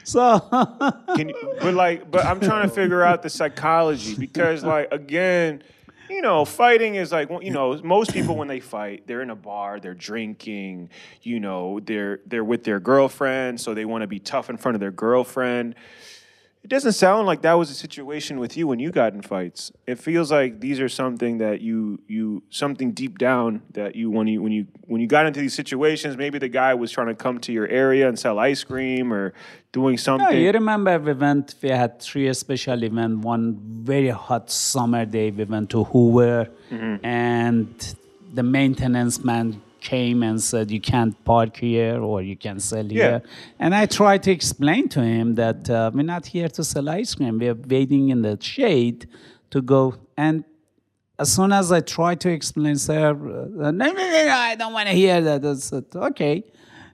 so Can you, but like, but I'm trying to figure out the psychology because, like, again, you know, fighting is like, you know, most people when they fight, they're in a bar, they're drinking, you know, they're they're with their girlfriend, so they want to be tough in front of their girlfriend. It doesn't sound like that was a situation with you when you got in fights. It feels like these are something that you you something deep down that you when you when you when you got into these situations, maybe the guy was trying to come to your area and sell ice cream or doing No, something. you remember we went, we had three special events. One very hot summer day, we went to Hoover, mm-hmm. and the maintenance man came and said, You can't park here or you can sell here. And I tried to explain to him that uh, we're not here to sell ice cream, we're waiting in the shade to go. And as soon as I tried to explain, sir, uh, no, no, no, no, I don't want to hear that. I said, okay.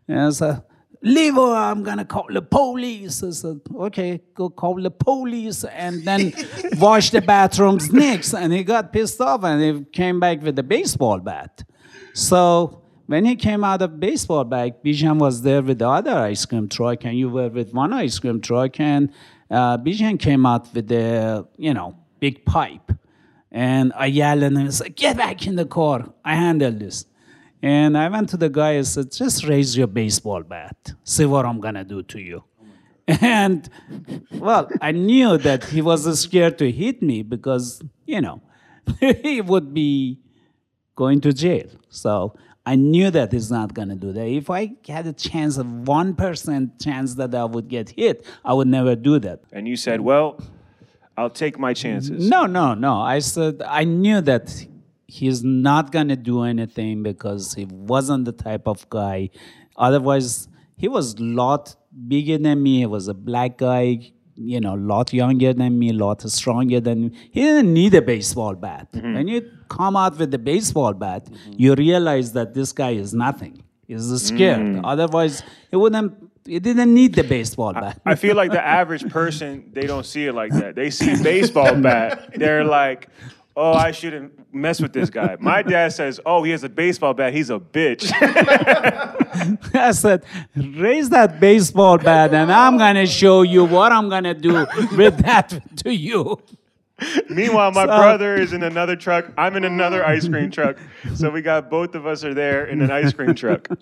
And I said, leave or I'm going to call the police. I said, okay, go call the police and then wash the bathrooms next. And he got pissed off and he came back with a baseball bat. So when he came out of baseball bag, Bijan was there with the other ice cream truck, and you were with one ice cream truck, and uh, Bijan came out with the, you know, big pipe. And I yelled and said, Get back in the car. I handle this. And I went to the guy and said, Just raise your baseball bat. See what I'm going to do to you. And well, I knew that he was scared to hit me because, you know, he would be going to jail. So I knew that he's not going to do that. If I had a chance of 1% chance that I would get hit, I would never do that. and you said, "Well, I'll take my chances." No, no, no. I said I knew that he's not gonna do anything because he wasn't the type of guy. Otherwise, he was a lot bigger than me. He was a black guy, you know, a lot younger than me, a lot stronger than me. He didn't need a baseball bat. Mm-hmm. When you come out with a baseball bat, you realize that this guy is nothing. He's scared. Mm. Otherwise, he wouldn't. He didn't need the baseball bat. I feel like the average person, they don't see it like that. They see baseball bat, they're like, oh, I shouldn't mess with this guy. My dad says, oh, he has a baseball bat, he's a bitch. I said, raise that baseball bat and I'm going to show you what I'm going to do with that to you. Meanwhile, my So- brother is in another truck. I'm in another ice cream truck. So we got both of us are there in an ice cream truck.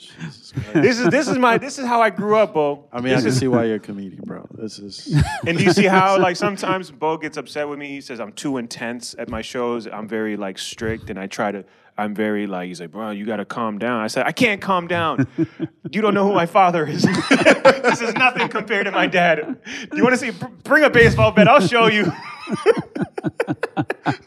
This is this is my this is how I grew up, Bo. I mean, I can is- see why you're a comedian, bro. This is And do you see how like sometimes Bo gets upset with me? He says I'm too intense at my shows. I'm very like strict, and I try to. I'm very like he's like, bro, you got to calm down. I said, I can't calm down. you don't know who my father is. this is nothing compared to my dad. Do you want to see? Bring a baseball bat. I'll show you.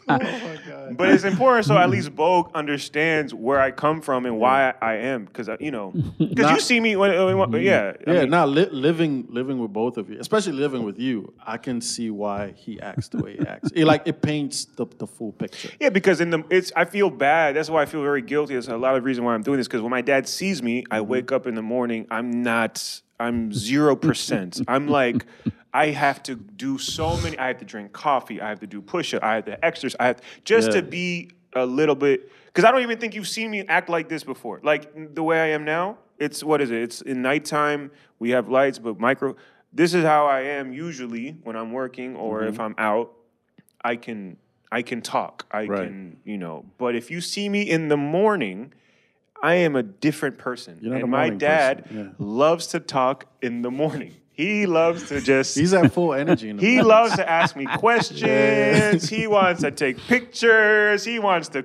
Oh, but it's important so at least Bo understands where I come from and why I am, because uh, you know, because you see me when, when- when- yeah, I yeah. mean, now li- living living with both of you, especially living with you, I can see why he acts the way he acts. It, like it paints the, the full picture. Yeah, because in the it's I feel bad. That's why I feel very guilty. That's a lot of reason why I'm doing this. Because when my dad sees me, I mm-hmm. wake up in the morning. I'm not. I'm zero percent. I'm like, I have to do so many. I have to drink coffee. I have to do push up. I have to exercise. I have just Yeah. to be a little bit. Because I don't even think you've seen me act like this before. Like the way I am now. It's what is it? It's in nighttime. We have lights, but micro. This is how I am usually when I'm working or if I'm out. I can I can talk. I Right. can, you know. But if you see me in the morning, I am a different person. And my dad yeah. loves to talk in the morning. He loves to just He's at full energy. In the he mornings. loves to ask me questions. He wants to take pictures. He wants to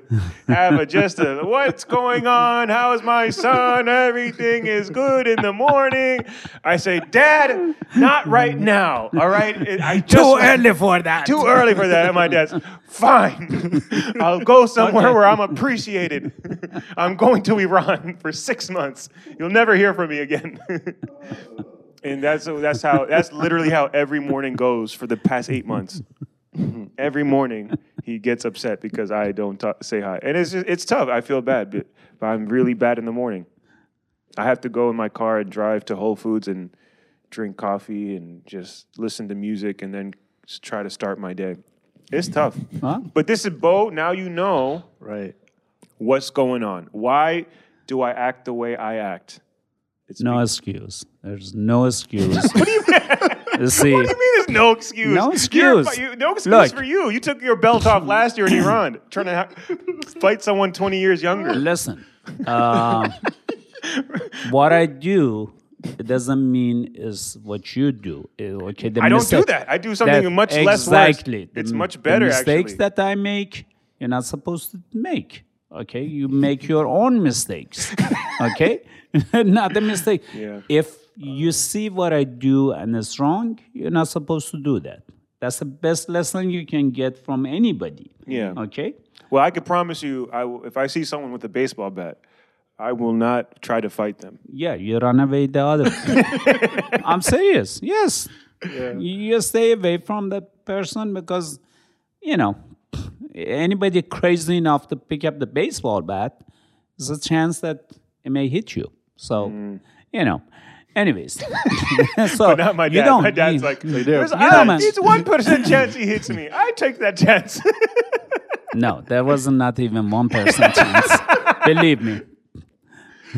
have a just a what's going on? How is my son? Everything is good in the morning. I say, Dad, not right now. All right, It- I just Too early for that. too early for that. And my dad's fine. I'll go somewhere where I'm appreciated. I'm going to Iran for six months. You'll never hear from me again. And that's that's how that's literally how every morning goes for the past eight months. every morning he gets upset because I don't say hi, and it's just, it's tough. I feel bad, but, but I'm really bad in the morning. I have to go in my car and drive to Whole Foods and drink coffee and just listen to music and then try to start my day. It's tough. Huh? But this is Bo. Now you know right. what's going on. Why do I act the way I act? It's No excuse. There's no excuse. what do you mean? See, What do you mean there's no excuse? No excuse. you- no excuse Look. for you. You took your belt off last year in Iran, trying to ha- fight someone 20 years younger. listen. Um, what I do it doesn't mean is what you do. Uh, Okay, the I don't do that. I do something that- much less worse. exactly. It's The- much better, The mistakes actually. that I make, you're not supposed to make. Okay, you make your own mistakes. okay, not the mistake. Yeah. If you see what I do and it's wrong, you're not supposed to do that. That's the best lesson you can get from anybody. Yeah. Okay. Well, I can promise you, I will, if I see someone with a baseball bat, I will not try to fight them. Yeah, you run away the other. I'm serious. Yes. Yeah. You stay away from that person because, you know, anybody crazy enough to pick up the baseball bat, there's a chance that it may hit you. So, you know. Anyways, so Not my you dad. don't. My dad's you- like, do. "There's- You I- know, man. it's one percent chance he hits me. I take that chance. no, there was not even one percent chance. Believe me.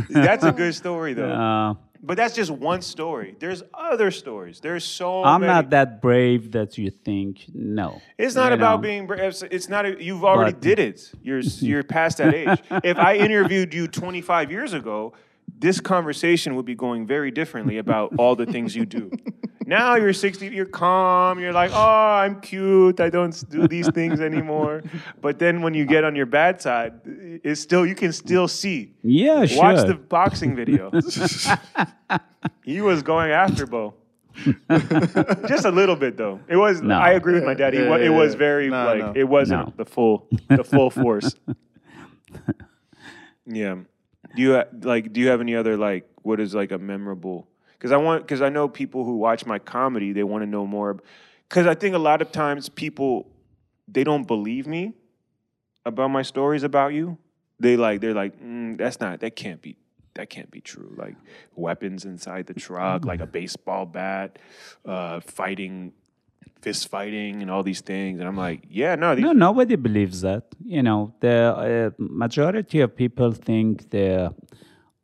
That's a good story, though. Uh, but that's just one story. There's other stories. There's so I'm many. not that brave that you think. No, It's not about know. being brave. It's, it's not. A, you've already But- did it. You're you're past that age. if I interviewed you 25 years ago, this conversation would be going very differently about all the things you do. Now you're 60. You're calm. You're like, oh, I'm cute. I don't do these things anymore. But then when you get on your bad side, it's still you can still see. Yeah, sure. Watch the boxing video. he was going after Bo. Just a little bit though. It was. No. I agree with my daddy. It wa- it was very No, like no. it wasn't No. the full the full force. yeah. Do you like? Do you have any other like? What is like a memorable? Because I want. Because I know people who watch my comedy. They want to know more. Because I think a lot of times people they don't believe me about my stories about you. They like they're like mm, that's not that can't be that can't be true. Like weapons inside the truck, like a baseball bat, uh, fighting, fist fighting, and all these things. And I'm like, yeah, no, No, nobody believes that. You know, the uh, majority of people think the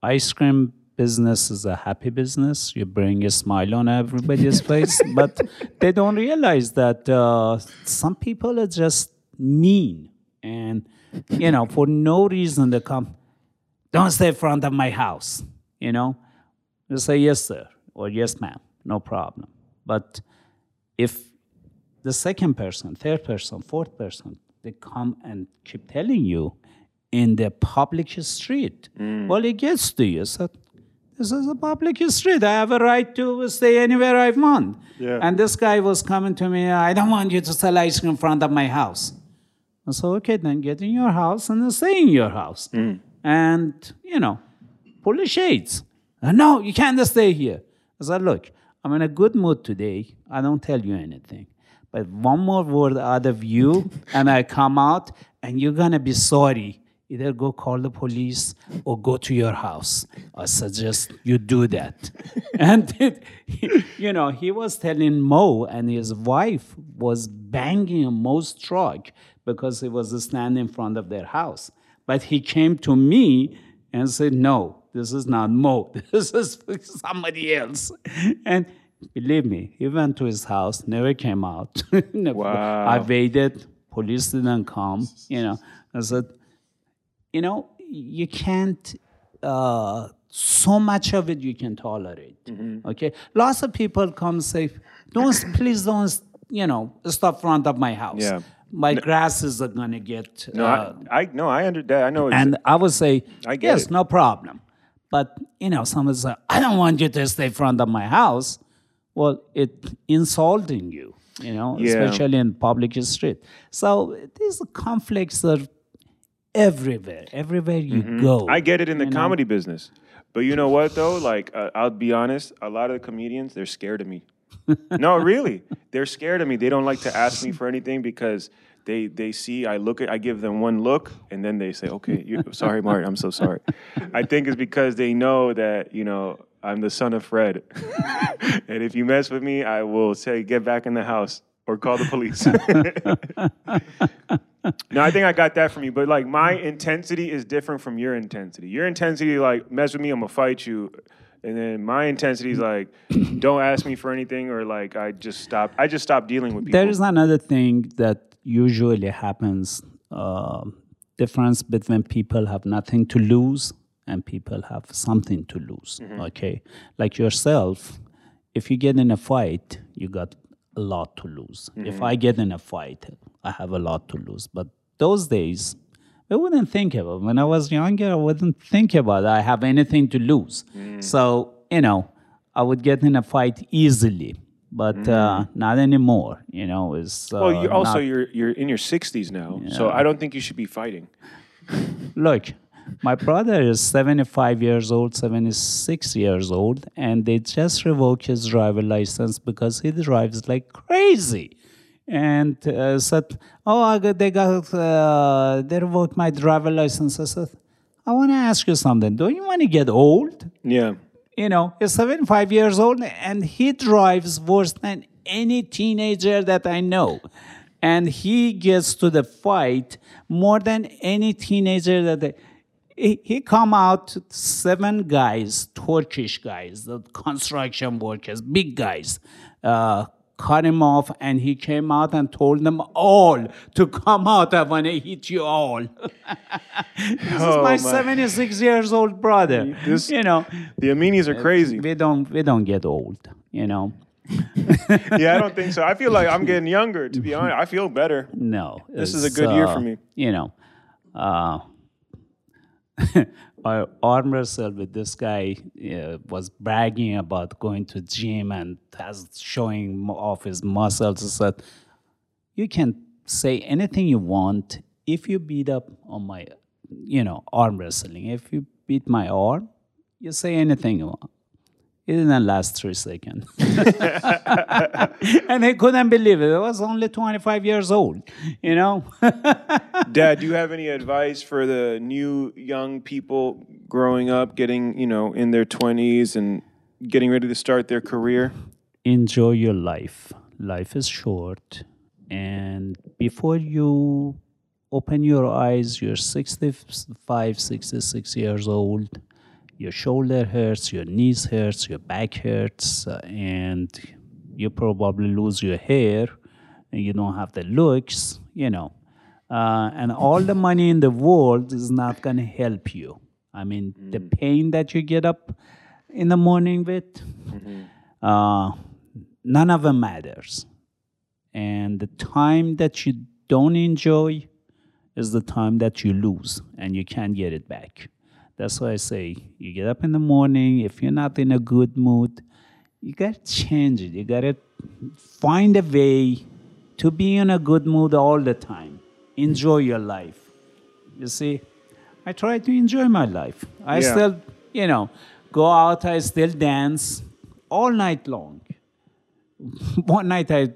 ice cream business is a happy business. You bring a smile on everybody's face, but they don't realize that uh, some people are just mean, and you know, for no reason they come. Don't stay in front of my house. You know, you say yes, sir, or yes, ma'am, no problem. But if the second person, third person, fourth person, they come and keep telling you in the public street. Well, it gets to you. So this is a public street. I have a right to stay anywhere I want. Yeah. And this guy was coming to me, I don't want you to sell ice cream in front of my house. I said, okay, then get in your house and stay in your house. And, you know, pull the shades. Uh, no, you can't stay here. I said, look, I'm in a good mood today. I don't tell you anything. But one more word out of you, and I come out, and you're going to be sorry. Either go call the police or go to your house. I suggest you do that. and, it, you know, he was telling Mo, and his wife was banging Mo's truck because he was standing in front of their house. But he came to me and said, No, this is not Mo. This is somebody else. And believe me, he went to his house, never came out. Wow. I waited, police didn't come. You know, I said, You know, you can't, uh, so much of it you can tolerate. Mm-hmm. Okay? Lots of people come say, Don't, please don't, you know, stop front of my house. Yeah. My grasses are gonna get. no, uh, I, I no, I understand. I know. And I would say, I get yes, it. no problem. But you know, someone say, I don't want you to stay front of my house. Well, it insulting you, you know, Yeah. especially in public street. So these conflicts are everywhere. Everywhere you go. Mm-hmm. I get it in the you know? comedy business, but you know what though? Like, uh, I'll be honest. A lot of the comedians, they're scared of me. no, really, they're scared of me. They don't like to ask me for anything because they they see I look at I give them one look and then they say, okay, you, sorry, Martin, I'm so sorry. I think it's because they know that you know I'm the son of Fred, and if you mess with me, I will say get back in the house or call the police. No, I think I got that from you, but like my intensity is different from your intensity. Your intensity, like mess with me, I'm gonna fight you, and then my intensity is like, don't ask me for anything, or like I just stop. I just stop dealing with people. There is another thing that usually happens. Uh, difference between people have nothing to lose and people have something to lose. Okay, like yourself, if you get in a fight, you got a lot to lose. If I get in a fight, I have a lot to lose. But those days, I wouldn't think about. When I was younger, I wouldn't think about I have anything to lose. So you know, I would get in a fight easily, but uh, not anymore. You know, is uh, Well, you also not- you're you're in your 60s now, so I don't think you should be fighting. look. My brother is 75 years old, 76 years old, and they just revoked his driver license because he drives like crazy. And uh, said, "Oh, I got, they got uh, they revoked my driver license." I said, "I want to ask you something. Don't you want to get old?" Yeah. you know, he's 75 years old and he drives worse than any teenager that I know. And he gets to the fight more than any teenager that I, he, he come out seven guys, Turkish guys, the construction workers, big guys, uh, cut him off and he came out and told them all to come out. I want to hit you all. this is Oh, my, my. 76 years old brother. This- you know, The Aminis are crazy. we don't we don't get old, you know. yeah, I don't think so. I feel like I'm getting younger, to be honest. I feel better. No, This is a good year uh, for me. You know, uh, our arm wrestle with this guy uh, was bragging about going to gym and has showing off his muscles. I said, "You can say anything you want if you beat up on my, you know, arm wrestling. If you beat my arm, you say anything you want." It didn't last three seconds. and they couldn't believe it. I was only 25 years old, you know? Dad, do you have any advice for the new young people growing up, getting, you know, in their 20s and getting ready to start their career? Enjoy your life. Life is short. And before you open your eyes, you're 65, 66 years old. Your shoulder hurts, your knees hurts, your back hurts, uh, and you probably lose your hair, and you don't have the looks, you know. Uh, and all the money in the world is not going to help you. I mean, the pain that you get up in the morning with, uh, none of it matters. And the time that you don't enjoy is the time that you lose and you can't get it back. That's why I say you get up in the morning, if you're not in a good mood, you gotta change it. You gotta find a way to be in a good mood all the time. Enjoy your life. You see, I try to enjoy my life. I Yeah. still, you know, go out, I still dance all night long. One night I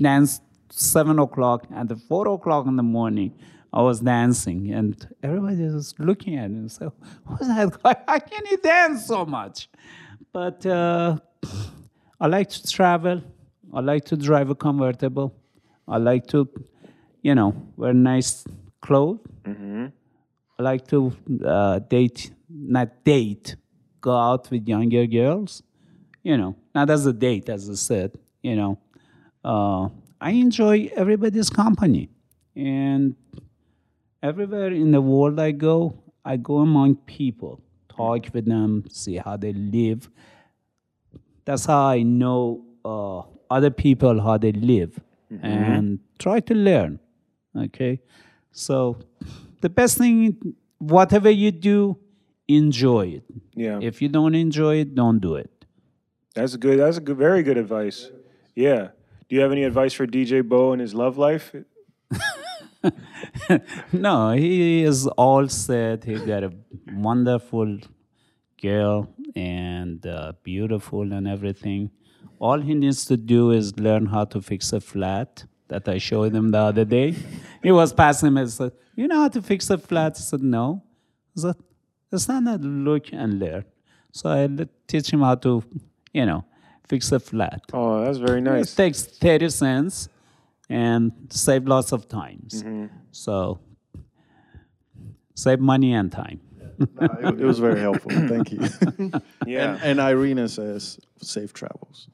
danced seven o'clock, and four o'clock in the morning, I was dancing, and everybody was looking at me and said, "What's that guy? How can he dance so much?" But uh, I like to travel. I like to drive a convertible. I like to, you know, wear nice clothes. I like to uh, date, not date, go out with younger girls. You know, not as a date, as I said. You know, uh, I enjoy everybody's company, and everywhere in the world I go, I go among people, talk with them, see how they live. That's how I know uh, other people how they live, and try to learn. Okay, so the best thing, whatever you do, enjoy it. Yeah. If you don't enjoy it, don't do it. That's a good. That's a good. Very good advice. Yeah. Do you have any advice for DJ Bo and his love life? No, he is all set. He got a wonderful girl and uh, beautiful and everything. All he needs to do is learn how to fix a flat that I showed him the other day. He was passing me and said, You know how to fix a flat? I said, No. I said, It's not that look and learn. So I teach him how to, you know, fix a flat. Oh, that's very nice. It takes 30 cents and save lots of times. So save money and time. it, it was very helpful. Thank you. Yeah. and, and Irina says safe travels.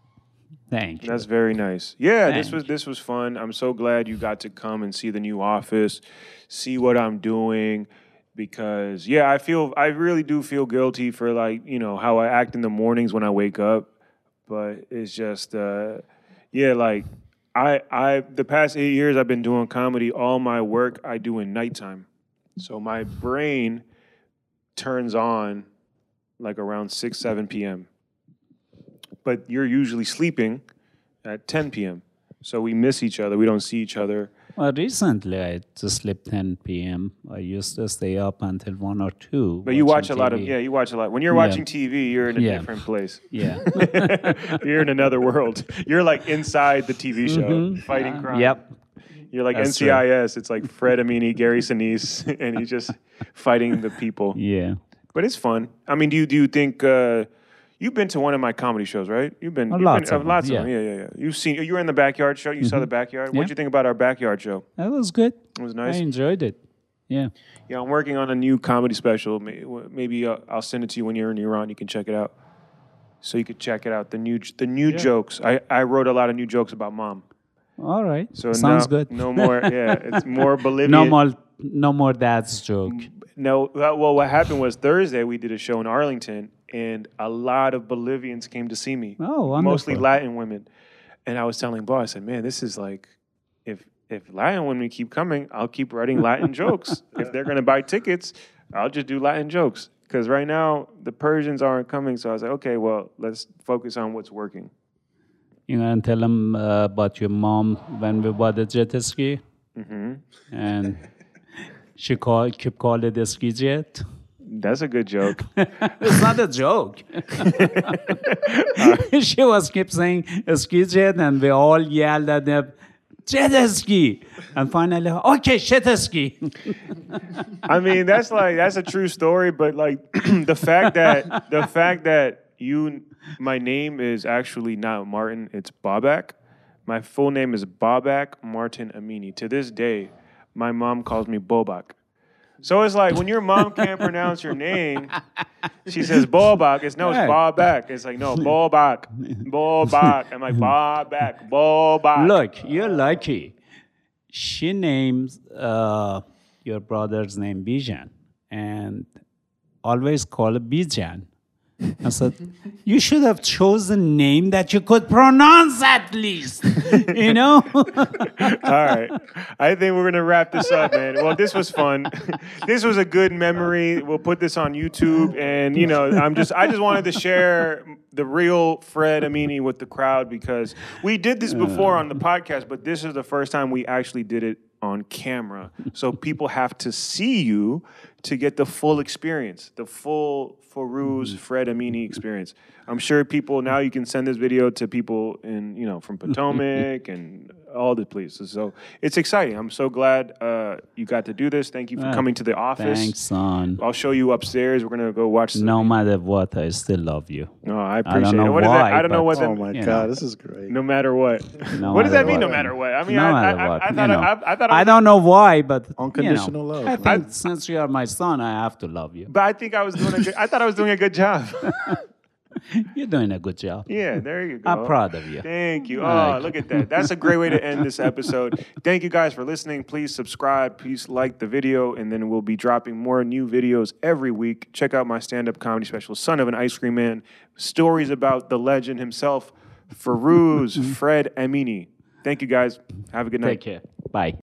Thank you. That's very nice. Yeah, this was this was fun. I'm so glad you got to come and see the new office, see what I'm doing. because yeah, I feel I really do feel guilty for like you know how I act in the mornings when I wake up, but it's just uh, yeah, like I I the past eight years I've been doing comedy. All my work I do in nighttime, so my brain turns on like around six seven p.m. But you're usually sleeping at ten p.m. So we miss each other. We don't see each other. Well, recently I just slept 10 p.m. I used to stay up until 1 or 2. But you watch a watching lot of yeah, you watch a lot. When you're Yeah. watching TV, you're in a Yeah. different place. Yeah. you're in another world. You're like inside the TV show, fighting crime. yep. You're like That's true. NCIS. It's like Fred Amini, Gary Sinise, and he's just fighting the people. Yeah. But it's fun. I mean, do you do you think uh, you've been to one of my comedy shows, right? You've been Uh, you've lots been, of them, lots yeah. of them. Yeah, yeah, yeah. You've seen. You were in the backyard show. You saw the backyard. What'd Mm-hmm. You think about our backyard show? That was good. It was nice. I enjoyed it. Yeah. Yeah, I'm working on a new comedy special. Maybe uh, I'll send it to you when you're in Iran. You can check it out. So you could check it out. The new the new jokes. I, I wrote a lot of new jokes about mom. All right. So Sounds good. No more. Yeah, it's more Bolivian. No more no more dad's joke. No. Well, what happened was Thursday we did a show in Arlington, and a lot of Bolivians came to see me. Oh, wonderful. mostly Latin women. And I was telling Bo, I said, "Man, this is like, if if Latin women keep coming, I'll keep writing Latin jokes. If they're gonna buy tickets, I'll just do Latin jokes. Because right now the Persians aren't coming, so I was like, okay, well, let's focus on what's working. You know, and tell them uh, about your mom when we bought the jet ski. Mm-hmm. And she call, keep calling it a ski jet. That's a good joke. It's not a joke. she was keep saying ski jet, and we all yelled at them, jet ski. And finally, okay, jet ski. I mean, that's like that's a true story, but like the fact that the fact that you my name is actually not Martin, it's Bobak. My full name is Bobak Martin Amini. To this day, my mom calls me Bobak. So it's like when your mom can't pronounce your name, she says Bobak. It's no, it's Right. Bobak. It's like no, Bobak, Bobak. I'm like Bobak, Bobak. Look, you're lucky. She names uh, your brother's name Bijan and always call it Bijan. I said, you should have chosen a name that you could pronounce at least. you know? All right. I think we're gonna wrap this up, man. Well, this was fun. this was a good memory. We'll put this on YouTube, and you know, I'm just I just wanted to share the real Fred Amini with the crowd because we did this before on the podcast, but this is the first time we actually did it on camera. So people have to see you to get the full experience, the full Farouz Fred Amini experience. I'm sure people now you can send this video to people in you know from Potomac and all the places. So it's exciting. I'm so glad uh, you got to do this. Thank you for Ah, coming to the office. Thanks, son. I'll show you upstairs. We're gonna go watch. The, No matter what, I still love you. No, I don't appreciate know it. What is that? why, I don't know but- what that. Oh my god, know. this is great. No matter what. No what does that matter mean? No matter what. I mean, no I, I, matter I, what. I you thought know. I, I thought I, I was, don't know why, but you know, Unconditional love. I think since you are my son, I have to love you. But I think I was doing a good. I thought I was doing a good job. You're doing a good job. yeah, there you go. I'm proud of you. Thank you. Oh, look at that. That's a great way to end this episode. Thank you guys for listening. Please subscribe. Please like the video, and then we'll be dropping more new videos every week. Check out my stand-up comedy special, "Son of an Ice Cream Man," stories about the legend himself, Farouz Fred Amini. Thank you guys. Have a good night. Take care. Bye.